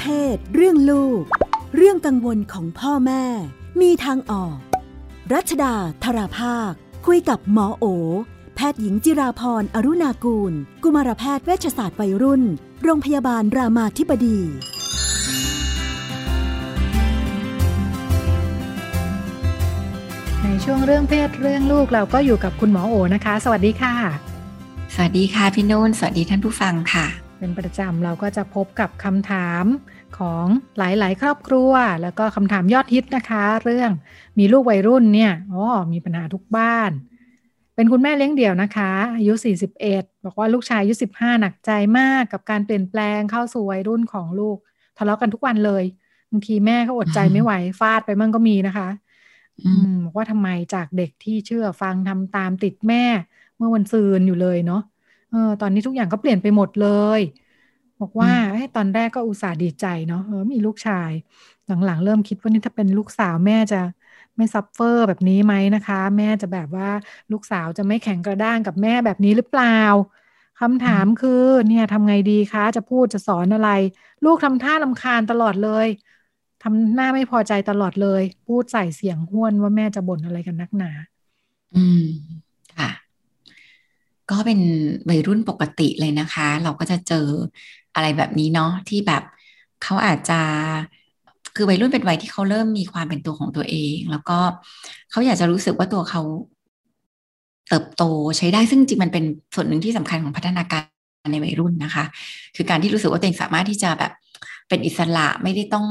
เพศ เรื่องลูก เรื่องกังวลของพ่อแม่ มีทางออก รัชดาธราภาค คุยกับหมอโอ แพทย์หญิงจิราพรอรุณากูล กุมารแพทย์เวชศาสตร์วัยรุ่น โรงพยาบาลรามาธิบดีในช่วงเรื่องเพศเรื่องลูกเราก็อยู่กับคุณหมอโอนะคะ สวัสดีค่ะ สวัสดีค่ะพี่นุ่น สวัสดีท่านผู้ฟังค่ะ เป็นประจำเราก็จะพบกับคำถามของหลาย ๆ ครอบครัว แล้วก็คำถามยอดฮิตนะคะ เรื่องมีลูกวัยรุ่นเนี่ยอ๋อมีปัญหาทุกบ้าน เป็นคุณแม่เลี้ยงเดี่ยวนะคะ อายุ 41 บอกว่าลูกชายอายุ 15 หนักใจมากกับการเปลี่ยนแปลงเข้าสู่วัยรุ่นของลูก ทะเลาะกันทุกวันเลยบางทีแม่ก็อดใจไม่ไหวฟาดไปมั่งก็มีนะคะอืมบอกว่าทำไมจากเด็กที่เชื่อฟังทำตามติดแม่ เมื่อวันซืนอยู่เลยเนาะเออตอนนี้ทุกอย่างก็เปลี่ยนไปหมดเลย บอกว่าตอนแรกก็อุตส่าห์ดีใจเนาะเออมีลูกชาย หลังๆ เริ่มคิดว่านี่ถ้าเป็นลูกสาวแม่จะไม่ซัฟเฟอร์แบบนี้ไหมนะคะ แม่จะแบบว่าลูกสาวจะไม่แข็งกระด้างกับแม่แบบนี้หรือเปล่าคำถามคือเนี่ยทำไงดีคะ จะพูดจะสอนอะไร ลูกทำท่าลำคาญตลอดเลยทำหน้าไม่พอใจตลอดเลย พูดใส่เสียงห้วนว่าแม่จะบ่นอะไรกันนักหนา อืมค่ะ ก็เป็นวัยรุ่นปกติเลยนะคะ เราก็จะเจอ อะไรแบบนี้เนาะที่แบบเขาอาจจะคือวัยรุ่นเป็นวัยที่เขาเริ่มมีความเป็นตัวของตัวเอง แล้วก็เขาอยากจะรู้สึกว่าตัวเขาเติบโตใช้ได้ซึ่งจริงมันเป็นส่วนหนึ่งที่สำคัญของพัฒนาการในวัยรุ่นนะคะ คือการที่รู้สึกว่าตัวเองสามารถที่จะแบบเป็นอิสระไม่ได้ต้อง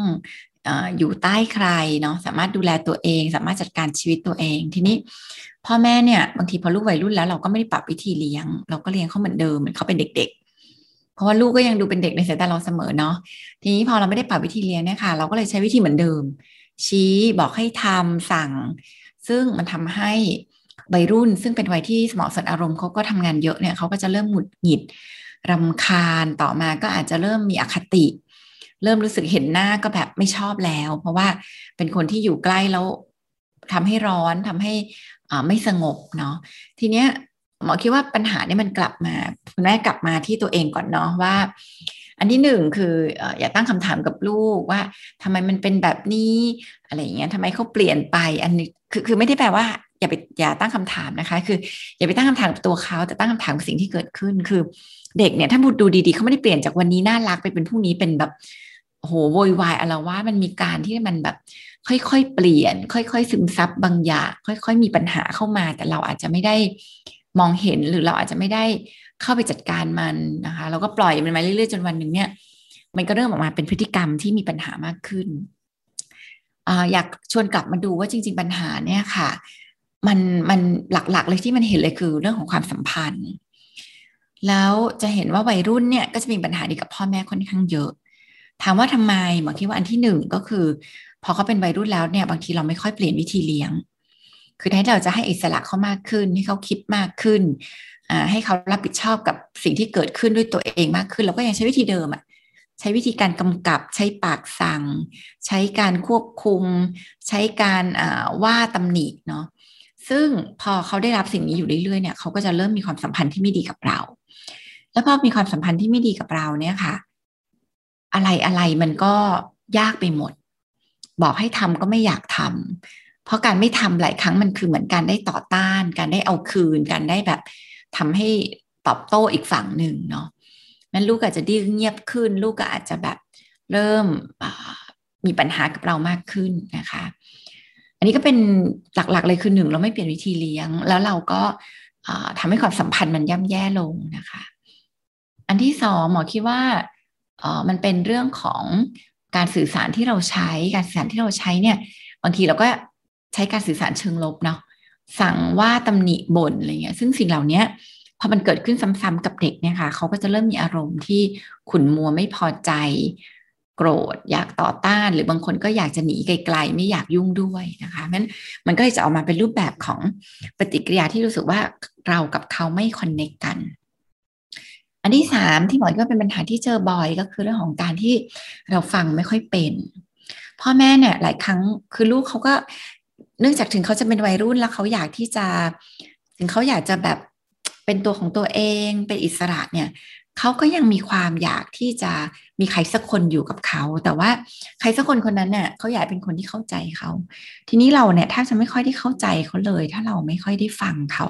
อยู่ใต้ใครเนาะสามารถดูแลตัวเอง สามารถจัดการชีวิตตัวเอง ทีนี้พ่อแม่เนี่ยบางทีพอลูกวัยรุ่นแล้วเราก็ไม่ได้ปรับวิธีเลี้ยง เราก็เลี้ยงเขาเหมือนเดิมเหมือนเขาเป็นเด็ก เพราะว่าลูกก็ยังดูเป็นเด็กในสายตาเราเสมอเนาะทีนี้พอเราไม่ได้ปรับวิธีเลี้ยงเนี่ยค่ะ เราก็เลยใช้วิธีเหมือนเดิม ชี้บอกให้ทำสั่ง ซึ่งมันทำให้วัยรุ่นซึ่งเป็นวัยที่สมองส่วนอารมณ์เขาก็ทำงานเยอะเนี่ยเขาก็จะเริ่มหงุดหงิดรำคาญต่อมาก็อาจจะเริ่มมีอคติ เริ่มรู้สึกเห็นหน้าก็แบบไม่ชอบแล้ว เพราะว่าเป็นคนที่อยู่ใกล้แล้วทำให้ร้อนทำให้อ่าไม่สงบเนาะทีเนี้ย หมอคิดว่าปัญหาเนี่ยมันกลับมาคุณแม่กลับมาที่ตัวเองก่อนเนาะว่า อันที่หนึ่งคืออย่าตั้งคำถามกับลูกว่าทำไมมันเป็นแบบนี้อะไรอย่างเงี้ยทำไมเขาเปลี่ยนไปอันนี้คือคือไม่ได้แปลว่าอย่าไปอย่าตั้งคำถามนะคะ คือ อย่าไปตั้งคำถามกับตัวเขาแต่ตั้งคำถามกับสิ่งที่เกิดขึ้นคือเด็กเนี่ยถ้าดูดีๆเขาไม่ได้เปลี่ยนจากวันนี้น่ารักไปเป็นพรุ่งนี้เป็นแบบโหโวยวายอะไรว่ามันมีการที่มันแบบ ค่อยๆเปลี่ยน ค่อย ๆ ซึมซับบางอย่างค่อย ๆ มีปัญหาเข้ามา แต่เราอาจจะไม่ได้ มองเห็นหรือเราอาจจะไม่ได้เข้าไปจัดการมันนะคะเราก็ปล่อยมันมาเรื่อยๆจนวันหนึ่งเนี่ย มันก็เริ่มออกมาเป็นพฤติกรรมที่มีปัญหามากขึ้นออยากชวนกลับมาดูว่าจริง ๆ ปัญหาเนี่ยค่ะ มันมันหลักๆเลยที่มันเห็นเลยคือเรื่องของความสัมพันธ์ แล้วจะเห็นว่าวัยรุ่นเนี่ยก็จะมีปัญหาดีกับพ่อแม่ค่อนข้างเยอะ ถามว่าทำไมหมอคิดว่าอันที่หนึ่งก็คือ พอเขาเป็นวัยรุ่นแล้วเนี่ยบางทีเราไม่ค่อยเปลี่ยนวิธีเลี้ยง คือแทนเราจะให้อิสระเขามากขึ้น ให้เขาคิดมากขึ้นให้เขารับผิดชอบกับสิ่งที่เกิดขึ้นด้วยตัวเองมากขึ้น เราก็ยังใช้วิธีเดิมอะใช้วิธีการกำกับ ใช้ปากสั่ง ใช้การควบคุม ใช้การว่าตำหนิเนาะซึ่งพอเขาได้รับสิ่งนี้อยู่เรื่อยๆเนี่ยเขาก็จะเริ่มมีความสัมพันธ์ที่ไม่ดีกับเรา แล้วพอมีความสัมพันธ์ที่ไม่ดีกับเราเนี่ยค่ะ อะไรอะไรมันก็ยากไปหมด บอกให้ทำก็ไม่อยากทำ เพราะการไม่ทำหลายครั้งมันคือเหมือนการได้ต่อต้าน การได้เอาคืน การได้แบบทำให้ตอบโต้อีกฝั่งหนึ่งเนาะนั้นลูกอาจจะดื้อเงียบขึ้น ลูกก็อาจจะแบบเริ่มมีปัญหากับเรามากขึ้นนะคะ อันนี้ก็เป็นหลักๆเลยคือหนึ่งเราไม่เปลี่ยนวิธีเลี้ยง แล้วเราก็ทำให้ความสัมพันธ์มันย่ำแย่ลงนะคะ อันที่สองหมอคิดว่ามันเป็นเรื่องของการสื่อสารที่เราใช้ การสื่อสารที่เราใช้เนี่ย บางทีเราก็ ใช้การสื่อสารเชิงลบเนาะสั่งว่าตำหนิบ่นอะไรเงี้ยซึ่งสิ่งเหล่านี้พอมันเกิดขึ้นซ้ำๆกับเด็กเนี่ยค่ะเขาก็จะเริ่มมีอารมณ์ที่ขุนมัวไม่พอใจ โกรธอยากต่อต้าน หรือบางคนก็อยากจะหนีไกลๆ ไม่อยากยุ่งด้วยนะคะมันมันก็จะออกมาเป็นรูปแบบของปฏิกิริยาที่รู้สึกว่าเรากับเขาไม่คอนเนคกันอันที่สามที่หมอก็เป็นปัญหาที่เจอบ่อยก็คือเรื่องของการที่เราฟังไม่ค่อยเป็น พ่อแม่เนี่ยหลายครั้งคือลูกเขาก็ เนื่องจากถึงเขาจะเป็นวัยรุ่นแล้วเขาอยากที่จะ ถึงเขาอยากจะแบบเป็นตัวของตัวเองเป็นอิสระเนี่ยเขาก็ยังมีความอยากที่จะมีใครสักคนอยู่กับเขา แต่ว่าใครสักคนคนนั้นเนี่ยเขาอยากเป็นคนที่เข้าใจเขา ทีนี้เราเนี่ยแทบจะไม่ค่อยได้เข้าใจเขาเลย ถ้าเราไม่ค่อยได้ฟังเขา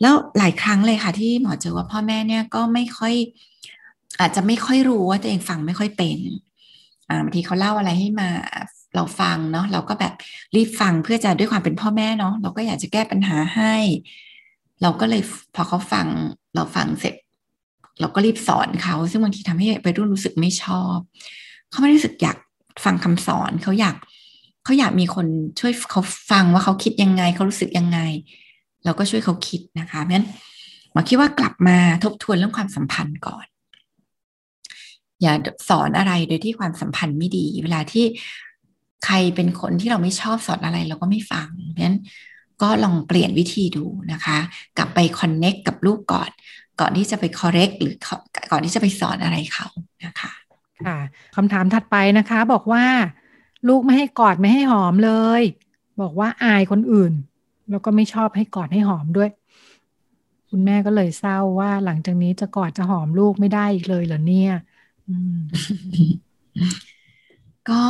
แล้วหลายครั้งเลยค่ะ ที่หมอเจอว่าพ่อแม่เนี่ยก็ไม่ค่อย อาจจะไม่ค่อยรู้ว่าตัวเองฟังไม่ค่อยเป็นบางทีเขาเล่าอะไรให้มา เราฟังเนาะเราก็แบบรีบฟังเพื่อจะด้วยความเป็นพ่อแม่เนาะเราก็อยากจะแก้ปัญหาให้ เราก็เลยพอเขาฟังเราฟังเสร็จ เราก็รีบสอนเขา ซึ่งบางทีทำให้ไปรุ่นรู้สึกไม่ชอบ เขาไม่รู้สึกอยากฟังคำสอนเขาอยากเขาอยากมีคนช่วยเขาฟังว่าเขาคิดยังไงเขารู้สึกยังไง เราก็ช่วยเขาคิดนะคะเพราะฉะนั้นหมอคิดว่ากลับมาทบทวนเรื่องความสัมพันธ์ก่อนอย่าสอนอะไรโดยที่ความสัมพันธ์ไม่ดี เวลาที่ ใครเป็นคนที่เราไม่ชอบสอนอะไรเราก็ไม่ฟังเพราะฉะนั้นก็ลองเปลี่ยนวิธีดูนะคะ กลับไปคอนเน็กกับลูกก่อน ก่อนที่จะไปคอร์เรกหรือก่อนที่จะไปสอนอะไรเขานะคะค่ะคำถามถัดไปนะคะ บอกว่า ลูกไม่ให้กอดไม่ให้หอมเลย บอกว่าอายคนอื่น แล้วก็ไม่ชอบให้กอดให้หอมด้วย คุณแม่ก็เลยเศร้าว่า หลังจากนี้จะกอดจะหอมลูกไม่ได้อีกเลยเหรอเนี่ย ก็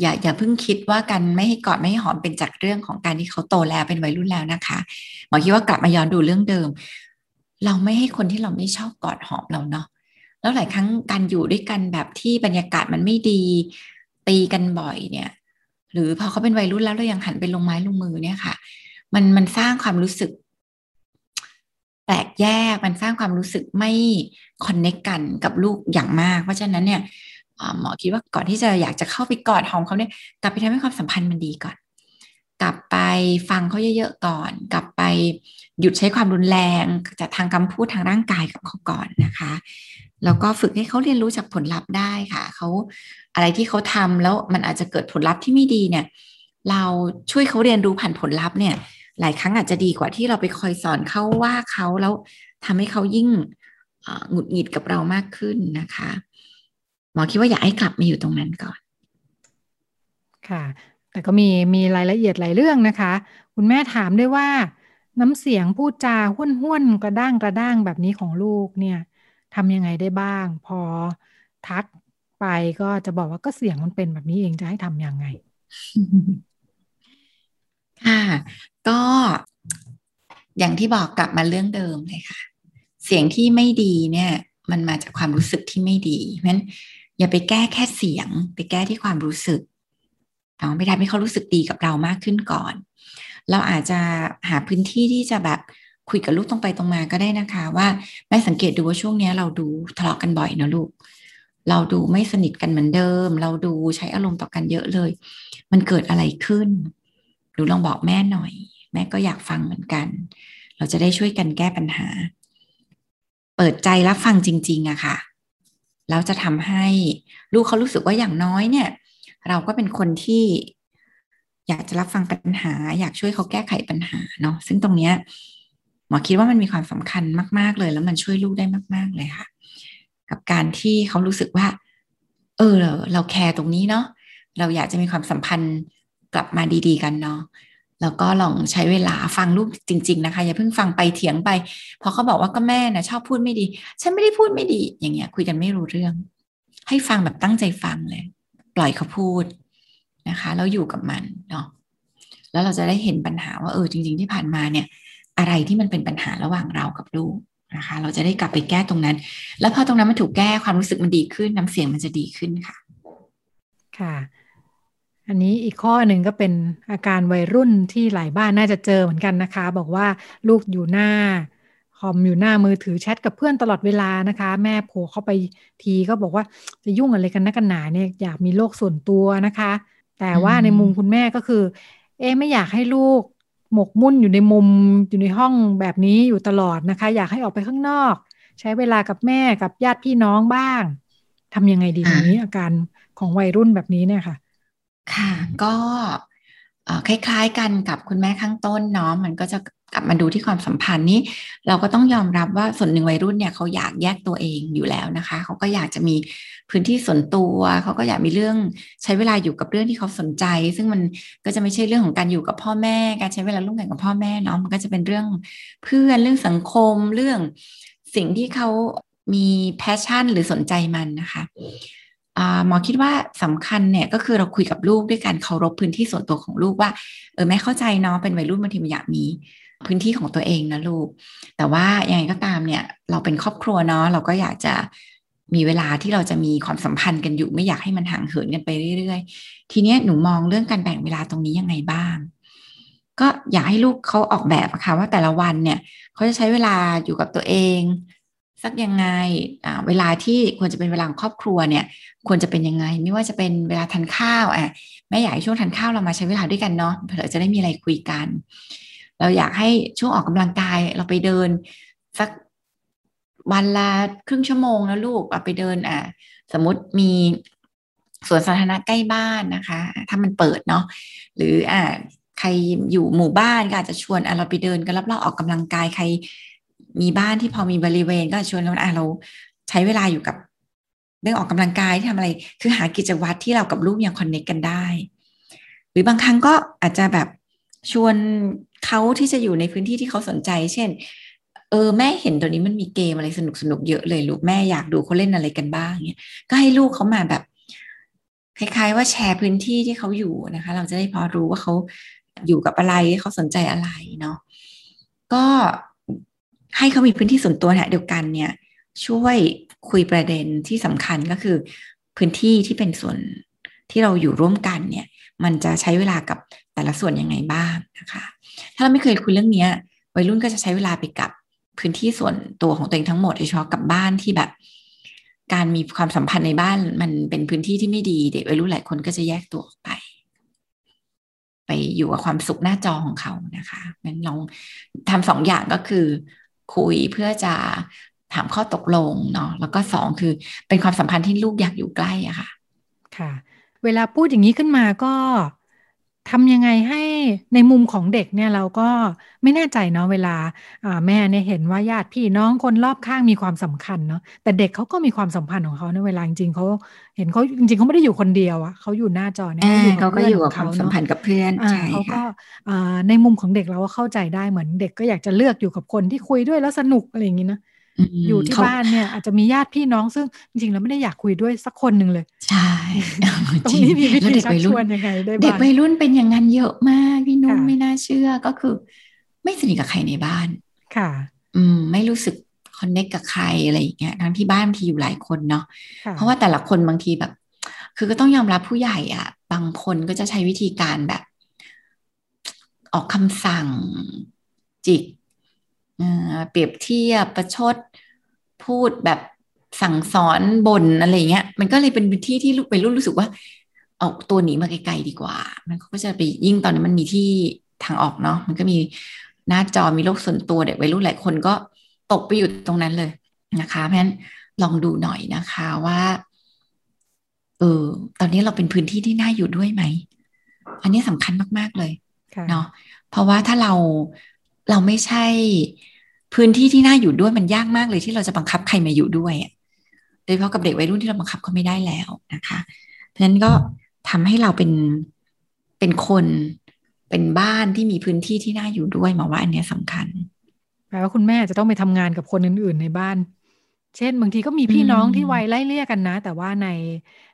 อย่าอย่าเพิ่งคิดว่าการไม่ให้กอดไม่ให้หอมเป็นจากเรื่องของการที่เขาโตแล้วเป็นวัยรุ่นแล้วนะคะหมอคิดว่ากลับมาย้อนดูเรื่องเดิม เราไม่ให้คนที่เราไม่ชอบกอดหอมเราเนาะแล้วหลายครั้งการอยู่ด้วยกันแบบที่บรรยากาศมันไม่ดีตีกันบ่อยเนี่ย หรือพอเขาเป็นวัยรุ่นแล้วเรายังหันไปลงไม้ลงมือเนี่ยค่ะ มันมันสร้างความรู้สึกแตกแยกมันสร้างความรู้สึกไม่คอนเนคกันกับลูกอย่างมาก เพราะฉะนั้นเนี่ย หมอคิดว่าก่อนที่จะอยากจะเข้าไปกอดหอมเขาเนี่ยกลับไปทำให้ความสัมพันธ์มันดีก่อน กลับไปฟังเขาเยอะๆก่อน กลับไปหยุดใช้ความรุนแรงจากทางคำพูดทางร่างกายกับเขาก่อนนะคะแล้วก็ฝึกให้เขาเรียนรู้จากผลลัพธ์ได้ค่ะเขาอะไรที่เขาทำแล้วมันอาจจะเกิดผลลัพธ์ที่ไม่ดีเนี่ย เราช่วยเขาเรียนรู้ผ่านผลลัพธ์เนี่ย หลายครั้งอาจจะดีกว่าที่เราไปคอยสอนเขาว่าเขาแล้วทำให้เขายิ่งหงุดหงิดกับเรามากขึ้นนะคะ หมอคิดว่าอยากให้กลับมาอยู่ตรงนั้นก่อน ค่ะ แต่ก็มีมีรายละเอียดหลายเรื่องนะคะ คุณแม่ถามด้วยว่า น้ำเสียงพูดจาห้วนห้วนกระด้างกระด้างแบบนี้ของลูกเนี่ยทำยังไงได้บ้าง พอทักไปก็จะบอกว่าก็เสียงมันเป็นแบบนี้เองจะให้ทำยังไง ค่ะ ก็อย่างที่บอกกลับมาเรื่องเดิมเลยค่ะ เสียงที่ไม่ดีเนี่ย มันมาจากความรู้สึกที่ไม่ดีเพราะฉะนั้น อย่าไปแก้แค่เสียง ไปแก้ที่ความรู้สึกเนาะไปทำให้เขารู้สึกดีกับเรามากขึ้นก่อน เราอาจจะหาพื้นที่ที่จะแบบคุยกับลูกตรงไปตรงมาก็ได้นะคะ ว่าแม่สังเกตดูว่าช่วงนี้เราดูทะเลาะกันบ่อยนะลูก เราดูไม่สนิทกันเหมือนเดิม เราดูใช้อารมณ์ต่อกันเยอะเลย มันเกิดอะไรขึ้นหนูลองบอกแม่หน่อย แม่ก็อยากฟังเหมือนกัน เราจะได้ช่วยกันแก้ปัญหา เปิดใจรับฟังจริง ๆอะค่ะ แล้วจะทำให้ลูกเขารู้สึกว่าอย่างน้อยเนี่ย เราก็เป็นคนที่อยากจะรับฟังปัญหา อยากช่วยเขาแก้ไขปัญหาเนาะซึ่งตรงเนี้ยหมอคิดว่ามันมีความสำคัญมาก ๆ เลย แล้วมันช่วยลูกได้มาก ๆ เลยค่ะ กับการที่เขารู้สึกว่า เออ เราแคร์ตรงนี้เนาะเราอยากจะมีความสัมพันธ์กลับมาดี ๆ กันเนาะ แล้วก็ลองใช้เวลาฟังลูกจริง ๆ นะคะ อย่าเพิ่งฟังไปเถียงไปพอเขาบอกว่าก็แม่นะชอบพูดไม่ดี ฉันไม่ได้พูดไม่ดี อย่างเงี้ย คุยกันไม่รู้เรื่อง ให้ฟังแบบตั้งใจฟังเลย ปล่อยเขาพูดนะคะแล้วอยู่กับมันเนาะแล้วเราจะได้เห็นปัญหาว่าเออจริง ๆ ที่ผ่านมาเนี่ย อะไรที่มันเป็นปัญหาระหว่างเรากับลูกนะคะ เราจะได้กลับไปแก้ตรงนั้น แล้วพอตรงนั้นมันถูกแก้ความรู้สึกมันดีขึ้นน้ำเสียงมันจะดีขึ้นค่ะ ค่ะ อันนี้อีกข้อหนึ่งก็เป็นอาการวัยรุ่นที่หลายบ้านน่าจะเจอเหมือนกันนะคะ บอกว่าลูกอยู่หน้าคอมอยู่หน้ามือถือแชทกับเพื่อนตลอดเวลานะคะ แม่โผล่เข้าไปทีก็บอกว่าจะยุ่งอะไรกันนักกันหนาเนี่ยอยากมีโลกส่วนตัวนะคะ แต่ว่าในมุมคุณแม่ก็คือ เอ๊ไม่อยากให้ลูกหมกมุ่นอยู่ในมุมอยู่ในห้องแบบนี้อยู่ตลอดนะคะ อยากให้ออกไปข้างนอก ใช้เวลากับแม่กับญาติพี่น้องบ้างทำยังไงดีตรงนี้อาการของวัยรุ่นแบบนี้เนี่ยค่ะ ค่ะก็คล้าย ๆกันกับคุณแม่ข้างต้นเนาะมันก็จะกลับมาดูที่ความสัมพันธ์นี้ เราก็ต้องยอมรับว่าส่วนหนึ่งวัยรุ่นเนี่ยเขาอยากแยกตัวเองอยู่แล้วนะคะ เขาก็อยากจะมีพื้นที่ส่วนตัว เขาก็อยากมีเรื่องใช้เวลาอยู่กับเรื่องที่เขาสนใจ ซึ่งมันก็จะไม่ใช่เรื่องของการอยู่กับพ่อแม่ การใช้เวลาร่วมกันกับพ่อแม่เนาะมันก็จะเป็นเรื่องเพื่อนเรื่องสังคมเรื่องสิ่งที่เขามีแพชชั่นหรือสนใจมันนะคะ หมอคิดว่าสำคัญเนี่ยก็คือเราคุยกับลูกด้วยการเคารพพื้นที่ส่วนตัวของลูกว่าเออแม่เข้าใจเนาะเป็นวัยรุ่นบางทีมันอยากมีพื้นที่ของตัวเองนะลูก แต่ว่ายังไงก็ตามเนี่ยเราเป็นครอบครัวเนาะเราก็อยากจะมีเวลาที่เราจะมีความสัมพันธ์กันอยู่ไม่อยากให้มันห่างเหินกันไปเรื่อยๆ ทีเนี้ยหนูมองเรื่องการแบ่งเวลาตรงนี้ยังไงบ้าง ก็อยากให้ลูกเขาออกแบบค่ะว่าแต่ละวันเนี่ยเขาจะใช้เวลาอยู่กับตัวเอง สักยังไงเวลาที่ควรจะเป็นเวลาครอบครัวเนี่ย ควรจะเป็นยังไง ไม่ว่าจะเป็นเวลาทานข้าวอะแม่อยากให้ช่วงทานข้าวเรามาใช้เวลาด้วยกันเนาะเผื่อจะได้มีอะไรคุยกัน เราอยากให้ช่วงออกกำลังกายเราไปเดิน สักวันละครึ่งชั่วโมงนะลูกเอาไปเดินอะสมมติมีสวนสาธารณะใกล้บ้านนะคะ ถ้ามันเปิดเนาะหรืออ่าใครอยู่หมู่บ้านก็อาจจะชวนอะเราไปเดินกันรอบๆออกกำลังกายใคร มีบ้านที่พอมีบริเวณก็ชวนกันอะเราใช้เวลาอยู่กับเรื่องออกกำลังกายที่ทำอะไร คือหากิจวัตรที่เรากับลูกยังคอนเนคกันได้ หรือบางครั้งก็อาจจะแบบชวนเขาที่จะอยู่ในพื้นที่ที่เขาสนใจ เช่น เออแม่เห็นตัวนี้มันมีเกมอะไรสนุกสนุกเยอะเลยลูกแม่อยากดูเขาเล่นอะไรกันบ้างเนี่ยก็ให้ลูกเขามาแบบคล้ายๆว่าแชร์พื้นที่ที่เขาอยู่นะคะ เราจะได้พอรู้ว่าเขาอยู่กับอะไรเขาสนใจอะไรเนาะก็ ให้เขามีพื้นที่ส่วนตัวนะเดียวกันเนี่ย ช่วยคุยประเด็นที่สำคัญก็คือ พื้นที่ที่เป็นส่วนที่เราอยู่ร่วมกันเนี่ย มันจะใช้เวลากับแต่ละส่วนยังไงบ้างนะคะ ถ้าเราไม่เคยคุยเรื่องนี้วัยรุ่นก็จะใช้เวลาไปกับพื้นที่ส่วนตัวของตัวเองทั้งหมดโดยเฉพาะกับบ้านที่แบบ การมีความสัมพันธ์ในบ้านมันเป็นพื้นที่ที่ไม่ดีเด็กวัยรุ่นหลายคนก็จะแยกตัวออกไป ไปอยู่กับความสุขหน้าจอของเขานะคะงั้นลองทำสองอย่างก็คือ คุยเพื่อจะถามข้อตกลงเนาะแล้วก็สองคือเป็นความสัมพันธ์ที่ลูกอยากอยู่ใกล้อะค่ะ ค่ะ เวลาพูดอย่างนี้ขึ้นมาก็ ทำยังไงให้ในมุมของเด็กเนี่ยเราก็ไม่แน่ใจเนาะเวลาแม่เนี่ยเห็นว่าญาติพี่น้องคนรอบข้างมีความสำคัญเนาะแต่เด็กเขาก็มีความสัมพันธ์ของเขาในเวลาจริงเขาเห็นเขาจริงๆเขาไม่ได้อยู่คนเดียวอะเขาอยู่หน้าจอเนี่ยเขาก็อยู่กับความสัมพันธ์กับเพื่อนใช่เขาก็ในมุมของเด็กเราก็เข้าใจได้เหมือนเด็กก็อยากจะเลือกอยู่กับคนที่คุยด้วยแล้วสนุกอะไรอย่างนี้นะ อยู่ที่บ้านเนี่ยอาจจะมีญาติพี่น้องซึ่งจริงๆแล้วไม่ได้อยากคุยด้วยสักคนหนึ่งเลย ใช่ตรงนี้มีวิธีชักชวนยังไงได้บ้างเด็กวัยรุ่นเป็นอย่างนั้นเยอะมากพี่นุ่มไม่น่าเชื่อก็คือ ไม่สนิทกับใครในบ้านค่ะ อืม ไม่รู้สึกคอนเนคกับใครอะไรอย่างเงี้ยทั้งที่บ้านบางทีอยู่หลายคนเนาะเพราะว่าแต่ละคนบางทีแบบ คือก็ต้องยอมรับผู้ใหญ่อะ บางคนก็จะใช้วิธีการแบบ ออกคำสั่งจิก เปรียบเทียบประชดพูดแบบสั่งสอนบ่นอะไรเงี้ย มันก็เลยเป็นที่ที่ลูกไปรุ่นรู้สึกว่า เอาตัวหนีมาไกลๆดีกว่า มันก็จะไปยิ่งตอนนี้มันมีที่ทางออกเนาะมันก็มีหน้าจอมีโลกส่วนตัวเด็กวัยรุ่นหลายคนก็ตกไปอยู่ตรงนั้นเลยนะคะเพราะฉะนั้นลองดูหน่อยนะคะว่าเออตอนนี้เราเป็นพื้นที่ที่น่าอยู่ด้วยไหม อันนี้สำคัญมาก ๆ เลยเนาะเพราะว่าถ้าเราเราไม่ใช่ พื้นที่ที่น่าอยู่ด้วยมันยากมากเลยที่เราจะบังคับใครมาอยู่ด้วยโดยเฉพาะกับเด็กวัยรุ่นที่เราบังคับเขาไม่ได้แล้วนะคะ เพราะฉะนั้นก็ทำให้เราเป็นเป็นคนเป็นบ้านที่มีพื้นที่ที่น่าอยู่ด้วยมาว่าอันนี้สำคัญแปลว่าคุณแม่จะต้องไปทำงานกับคนอื่น ๆ ในบ้าน เช่น บางทีก็มีพี่น้องที่วัยไล่เลี่ยกันนะ แต่ว่าใน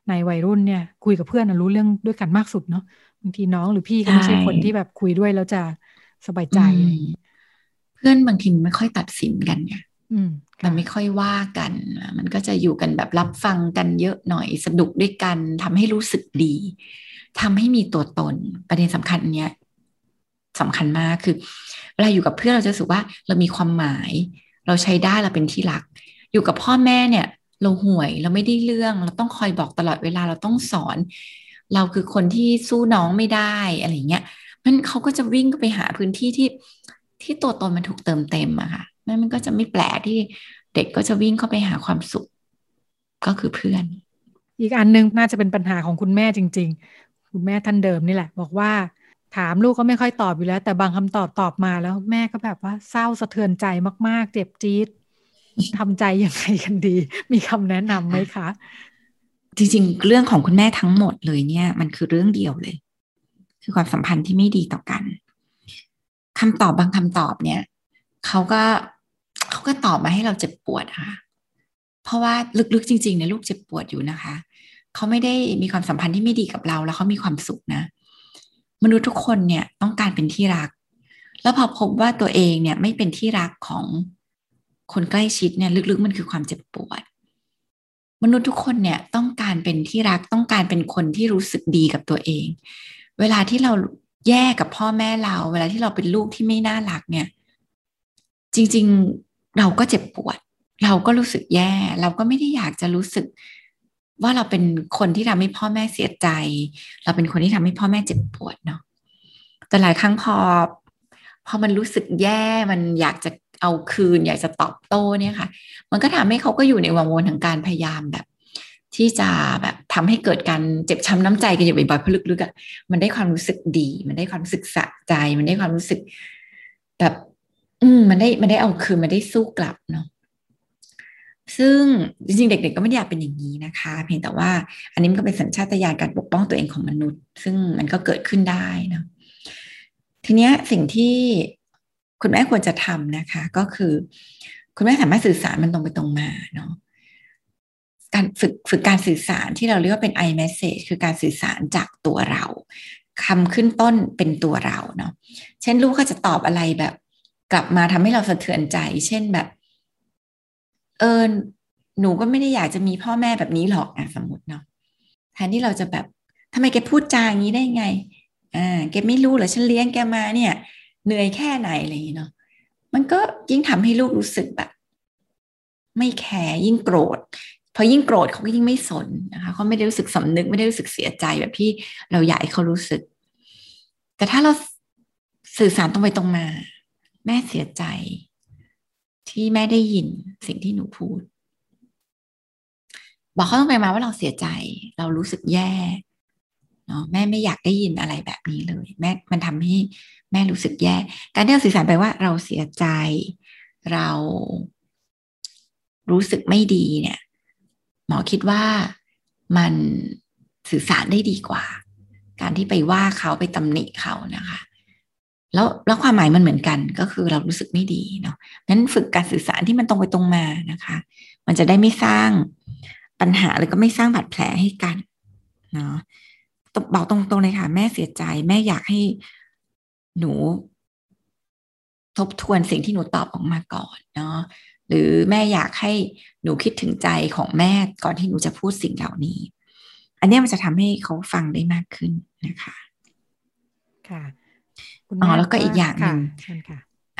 ในวัยรุ่นเนี่ย คุยกับเพื่อนรู้เรื่องด้วยกันมากสุดเนาะบางทีน้องหรือพี่ก็ไม่ใช่คนที่แบบคุยด้วยแล้วจะสบายใจ พื่อนบางทีไม่ค่อยตัดสินกันไงมันไม่ค่อยว่ากัน มันก็จะอยู่กันแบบรับฟังกันเยอะหน่อยสนุกด้วยกันทำให้รู้สึกดีทำให้มีตัวตนประเด็นสำคัญเนี้ยสำคัญมากคือเวลาอยู่กับเพื่อนเราจะรู้สึกว่าเรามีความหมาย เราใช้ได้เราเป็นที่รัก อยู่กับพ่อแม่เนี่ย เราห่วยเราไม่ได้เรื่อง เราต้องคอยบอกตลอดเวลาเราต้องสอน เราคือคนที่สู้น้องไม่ได้อะไรเงี้ยมันเขาก็จะวิ่งไปหาพื้นที่ที่ ที่ตัวตนมันถูกเติมเต็มอะค่ะนั่นมันก็จะไม่แปลกที่เด็กก็จะวิ่งเข้าไปหาความสุข ก็คือเพื่อน อีกอันนึงน่าจะเป็นปัญหาของคุณแม่จริง ๆ คุณแม่ท่านเดิมนี่แหละ บอกว่าถามลูกก็ไม่ค่อยตอบอยู่แล้ว แต่บางคำตอบตอบมาแล้วแม่ก็แบบว่าเศร้าสะเทือนใจมาก ๆ เจ็บจี๊ดทำใจยังไงกันดี มีคำแนะนำไหมคะ จริงๆ เรื่องของคุณแม่ทั้งหมดเลยเนี่ย มันคือเรื่องเดียวเลย คือความสัมพันธ์ที่ไม่ดีต่อกัน คำตอบบางคำตอบเนี่ยเขาก็เขาก็ตอบมาให้เราเจ็บปวดค่ะ เพราะว่าลึกๆจริงๆเนี่ยลูกเจ็บปวดอยู่นะคะเขาไม่ได้มีความสัมพันธ์ที่ไม่ดีกับเรา แล้วเขามีความสุขนะ มนุษย์ทุกคนเนี่ยต้องการเป็นที่รัก แล้วพอพบว่าตัวเองเนี่ยไม่เป็นที่รักของคนใกล้ชิดเนี่ยลึกๆมันคือความเจ็บปวด มนุษย์ทุกคนเนี่ยต้องการเป็นที่รักต้องการเป็นคนที่รู้สึกดีกับตัวเอง เวลาที่เรา แย่กับพ่อแม่เรา เวลาที่เราเป็นลูกที่ไม่น่ารักเนี่ย จริง ๆเราก็เจ็บปวด เราก็รู้สึกแย่ เราก็ไม่ได้อยากจะรู้สึก ว่าเราเป็นคนที่ทำให้พ่อแม่เสียใจ เราเป็นคนที่ทำให้พ่อแม่เจ็บปวดเนาะแต่หลายครั้งพอ พอมันรู้สึกแย่มันอยากจะเอาคืน อยากจะตอบโต้เนี่ยค่ะ มันก็ทำให้เขาก็อยู่ในวังวนของการพยายามแบบ ที่จะแบบทำให้เกิดการเจ็บช้ำน้ำใจกันอยู่บ่อยๆเพราะลึกๆอะ่ะมันได้ความรู้สึกดี มันได้ความรู้สึกสะใจ มันได้ความรู้สึกแบบ อืมมันได้มันได้เอาคืนมันได้สู้กลับเนาะซึ่งจริงๆเด็ก ๆ ก็ไม่ได้อยากเป็นอย่างนี้นะคะ เพียงแต่ว่าอันนี้มันก็เป็นสัญชาตญาณการปกป้องตัวเองของมนุษย์ ซึ่งมันก็เกิดขึ้นได้นะทีเนี้ยสิ่งที่คุณแม่ควรจะทำนะคะ ก็คือ คุณแม่สามารถสื่อสารมันตรงไปตรงมาเนาะ การฝึกฝึกการสื่อสารที่เราเรียกว่าเป็น i message คือการสื่อสารจากตัวเราคำขึ้นต้นเป็นตัวเราเนาะเช่นลูกก็จะตอบอะไรแบบ กลับมาทำให้เราสะเทือนใจ เช่นแบบ เออหนูก็ไม่ได้อยากจะมีพ่อแม่แบบนี้หรอกนะสมมติเนาะแทนที่เราจะแบบทำไมแกพูดจาอย่างนี้ได้ไง อ่า แกไม่รู้เหรอฉันเลี้ยงแกมาเนี่ย เหนื่อยแค่ไหนอะไรอย่างนี้เนาะ มันก็ยิ่งทำให้ลูกรู้สึกแบบ ไม่แคร์ยิ่งโกรธ พอยิ่งโกรธเขาก็ยิ่งไม่สนนะคะเขาไม่ได้รู้สึกสำนึกไม่ได้รู้สึกเสียใจแบบที่เราอยากให้เขารู้สึก แต่ถ้าเราสื่อสารตรงไปตรงมา แม่เสียใจ ที่แม่ได้ยินสิ่งที่หนูพูด บอกเขาต้องไปมาว่าเราเสียใจ เรารู้สึกแย่เนาะแม่ไม่อยากได้ยินอะไรแบบนี้เลย แม่มันทำให้แม่รู้สึกแย่ การที่เราสื่อสารไปว่าเราเสียใจ เรารู้สึกไม่ดีเนี่ย หมอคิดว่ามันสื่อสารได้ดีกว่า การที่ไปว่าเขาไปตำหนิเขานะคะ แล้วแล้วความหมายมันเหมือนกันก็คือเรารู้สึกไม่ดีเนาะนั้นฝึกการสื่อสารที่มันตรงไปตรงมานะคะ มันจะได้ไม่สร้างปัญหาหรือก็ไม่สร้างบาดแผลให้กันเนาะบอกตรงๆเลยค่ะ แม่เสียใจแม่อยากให้หนูทบทวนสิ่งที่หนูตอบออกมาก่อนเนาะ หรือแม่อยากให้หนูคิดถึงใจของแม่ก่อนที่หนูจะพูดสิ่งเหล่านี้ อันนี้มันจะทำให้เขาฟังได้มากขึ้นนะคะค่ะอ๋อแล้วก็อีกอย่างหนึ่ง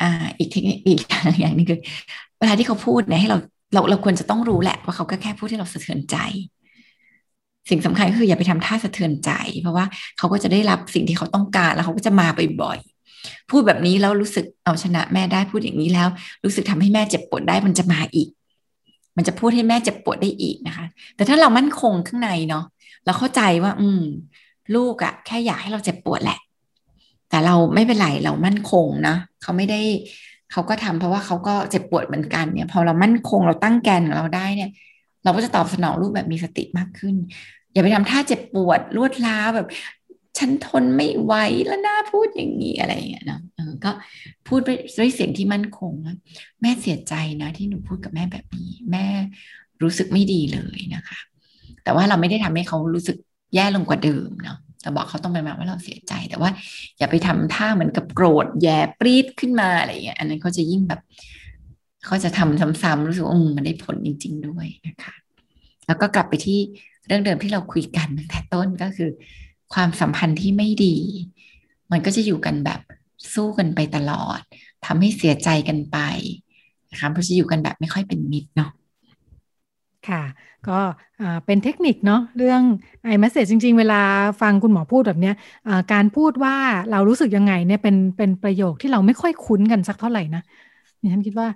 อ่า อีกเทคนิคอีกอย่างนึงคือเวลาที่เขาพูดเนี่ยให้เราเราเราควรจะต้องรู้แหละว่าเขาก็แค่พูดที่เราสะเทือนใจ สิ่งสำคัญก็คืออย่าไปทำท่าสะเทือนใจ เพราะว่าเขาก็จะได้รับสิ่งที่เขาต้องการแล้วเขาก็จะมาบ่อยๆ พูดแบบนี้แล้วรู้สึกเอาชนะแม่ได้พูดอย่างนี้แล้ว รู้สึกทำให้แม่เจ็บปวดได้มันจะมาอีก มันจะพูดให้แม่เจ็บปวดได้อีกนะคะ แต่ถ้าเรามั่นคงข้างในเนาะเราเข้าใจว่า อืม ลูกอะแค่อยากให้เราเจ็บปวดแหละ แต่เราไม่เป็นไรเรามั่นคงนะเขาไม่ได้เขาก็ทำเพราะว่าเขาก็เจ็บปวดเหมือนกันเนี่ยพอเรามั่นคงเราตั้งแกนของเราได้เนี่ย เราก็จะตอบสนองรูปแบบมีสติมากขึ้น อย่าไปทำท่าเจ็บปวดรวดร้าวแบบ ฉันทนไม่ไหวแล้วน่าพูดอย่างนี้อะไรอย่างเงี้ยนะเออก็พูดไปด้วยเสียงที่มั่นคงแม่เสียใจนะที่หนูพูดกับแม่แบบนี้ แม่รู้สึกไม่ดีเลยนะคะ แต่ว่าเราไม่ได้ทำให้เขารู้สึกแย่ลงกว่าเดิมเนาะเราบอกเขาต้องไปมาว่าเราเสียใจแต่ว่า อย่าไปทำท่าเหมือนกับโกรธแย่ปรีดขึ้นมาอะไรอย่างเงี้ยอันนั้นเขาจะยิ่งแบบเขาจะทำซ้ำๆรู้สึกว่ามันได้ผลจริง ๆ ด้วยนะคะ แล้วก็กลับไปที่เรื่องเดิมที่เราคุยกันตั้งแต่ต้นก็คือ ความสัมพันธ์ที่ไม่ดี มันก็จะอยู่กันแบบสู้กันไปตลอดทำให้เสียใจกันไปนะคะเพราะจะอยู่กันแบบไม่ค่อยเป็นมิตรเนาะค่ะ ก็เป็นเทคนิคเนาะเรื่องไอ้แมสเซจจริง ๆ เวลาฟังคุณหมอพูดแบบเนี้ยการพูดว่าเรารู้สึกยังไงเนี่ยเป็นเป็นประโยคที่เราไม่ค่อยคุ้นกันสักเท่าไหร่นะนี่ฉันคิดว่า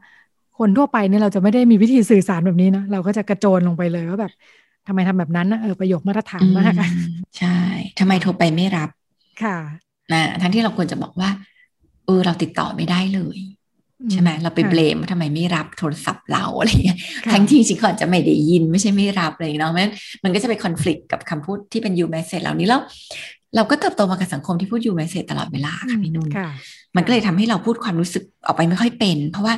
คนทั่วไปเนี่ยเราจะไม่ได้มีวิธีสื่อสารแบบนี้นะเราก็จะกระโจนลงไปเลยว่าแบบ ทำไมทำแบบนั้นนะเออประโยคมาตรฐานมากใช่ทำไมโทรไปไม่รับค่ะนะทั้งที่เราควรจะบอกว่าเออเราติดต่อไม่ได้เลยใช่ไหมเราไป blameว่าทำไมไม่รับโทรศัพท์เราอะไรเงี้ยทั้งที่จริงๆเขาอาจจะไม่ได้ยินไม่ใช่ไม่รับเลยเนาะมันมันก็จะไปคอน FLICT กับคำพูดที่เป็น you message เหล่านี้แล้ว เราก็เติบโตมากับสังคมที่พูด you message ตลอดเวลาค่ะพี่นุ่นมันก็เลยทำให้เราพูดความรู้สึกออกไปไม่ค่อยเป็น เพราะว่า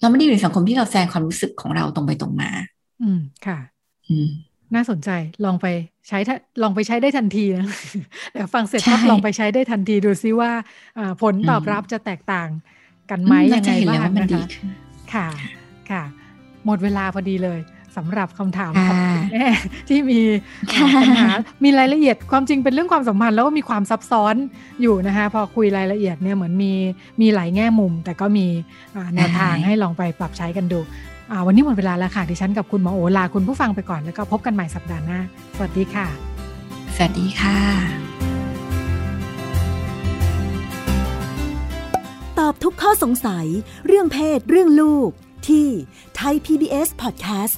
เราไม่ได้อยู่ในสังคมที่เราแสดงความรู้สึกของเราตรงไปตรงมา อืมค่ะอืม น่าสนใจลองไปใช้ลองไปใช้ได้ทันทีนะเดี๋ยวฟังเสร็จใช่ปั๊บลองไปใช้ได้ทันทีดูซิว่าอ่าผลตอบอืมรับจะแตกต่างกันไหมอืยังไงเราจะเห็นเลยบ้างว่ามันนะดีคะขึ้นค่ะค่ะ หมดเวลาพอดีเลยสำหรับคำถามค่ะของคุณแม่ที่มีค่ะปัญหา มีรายละเอียดความจริงเป็นเรื่องความสัมพันธ์แล้วก็มีความซับซ้อนอยู่นะคะพอคุยรายละเอียดเนี่ยเหมือนมีมีหลายแง่มุม แต่ก็มีอ่าแนวทางให้ลองไปปรับใช้กันดูอ่า วันนี้หมดเวลาแล้วค่ะ ดิฉันกับคุณหมอโอลาคุณผู้ฟังไปก่อนแล้วก็พบกันใหม่สัปดาห์หน้า สวัสดีค่ะ สวัสดีค่ะ ตอบทุกข้อสงสัย เรื่องเพศ เรื่องลูก ที่ Thai PBS Podcast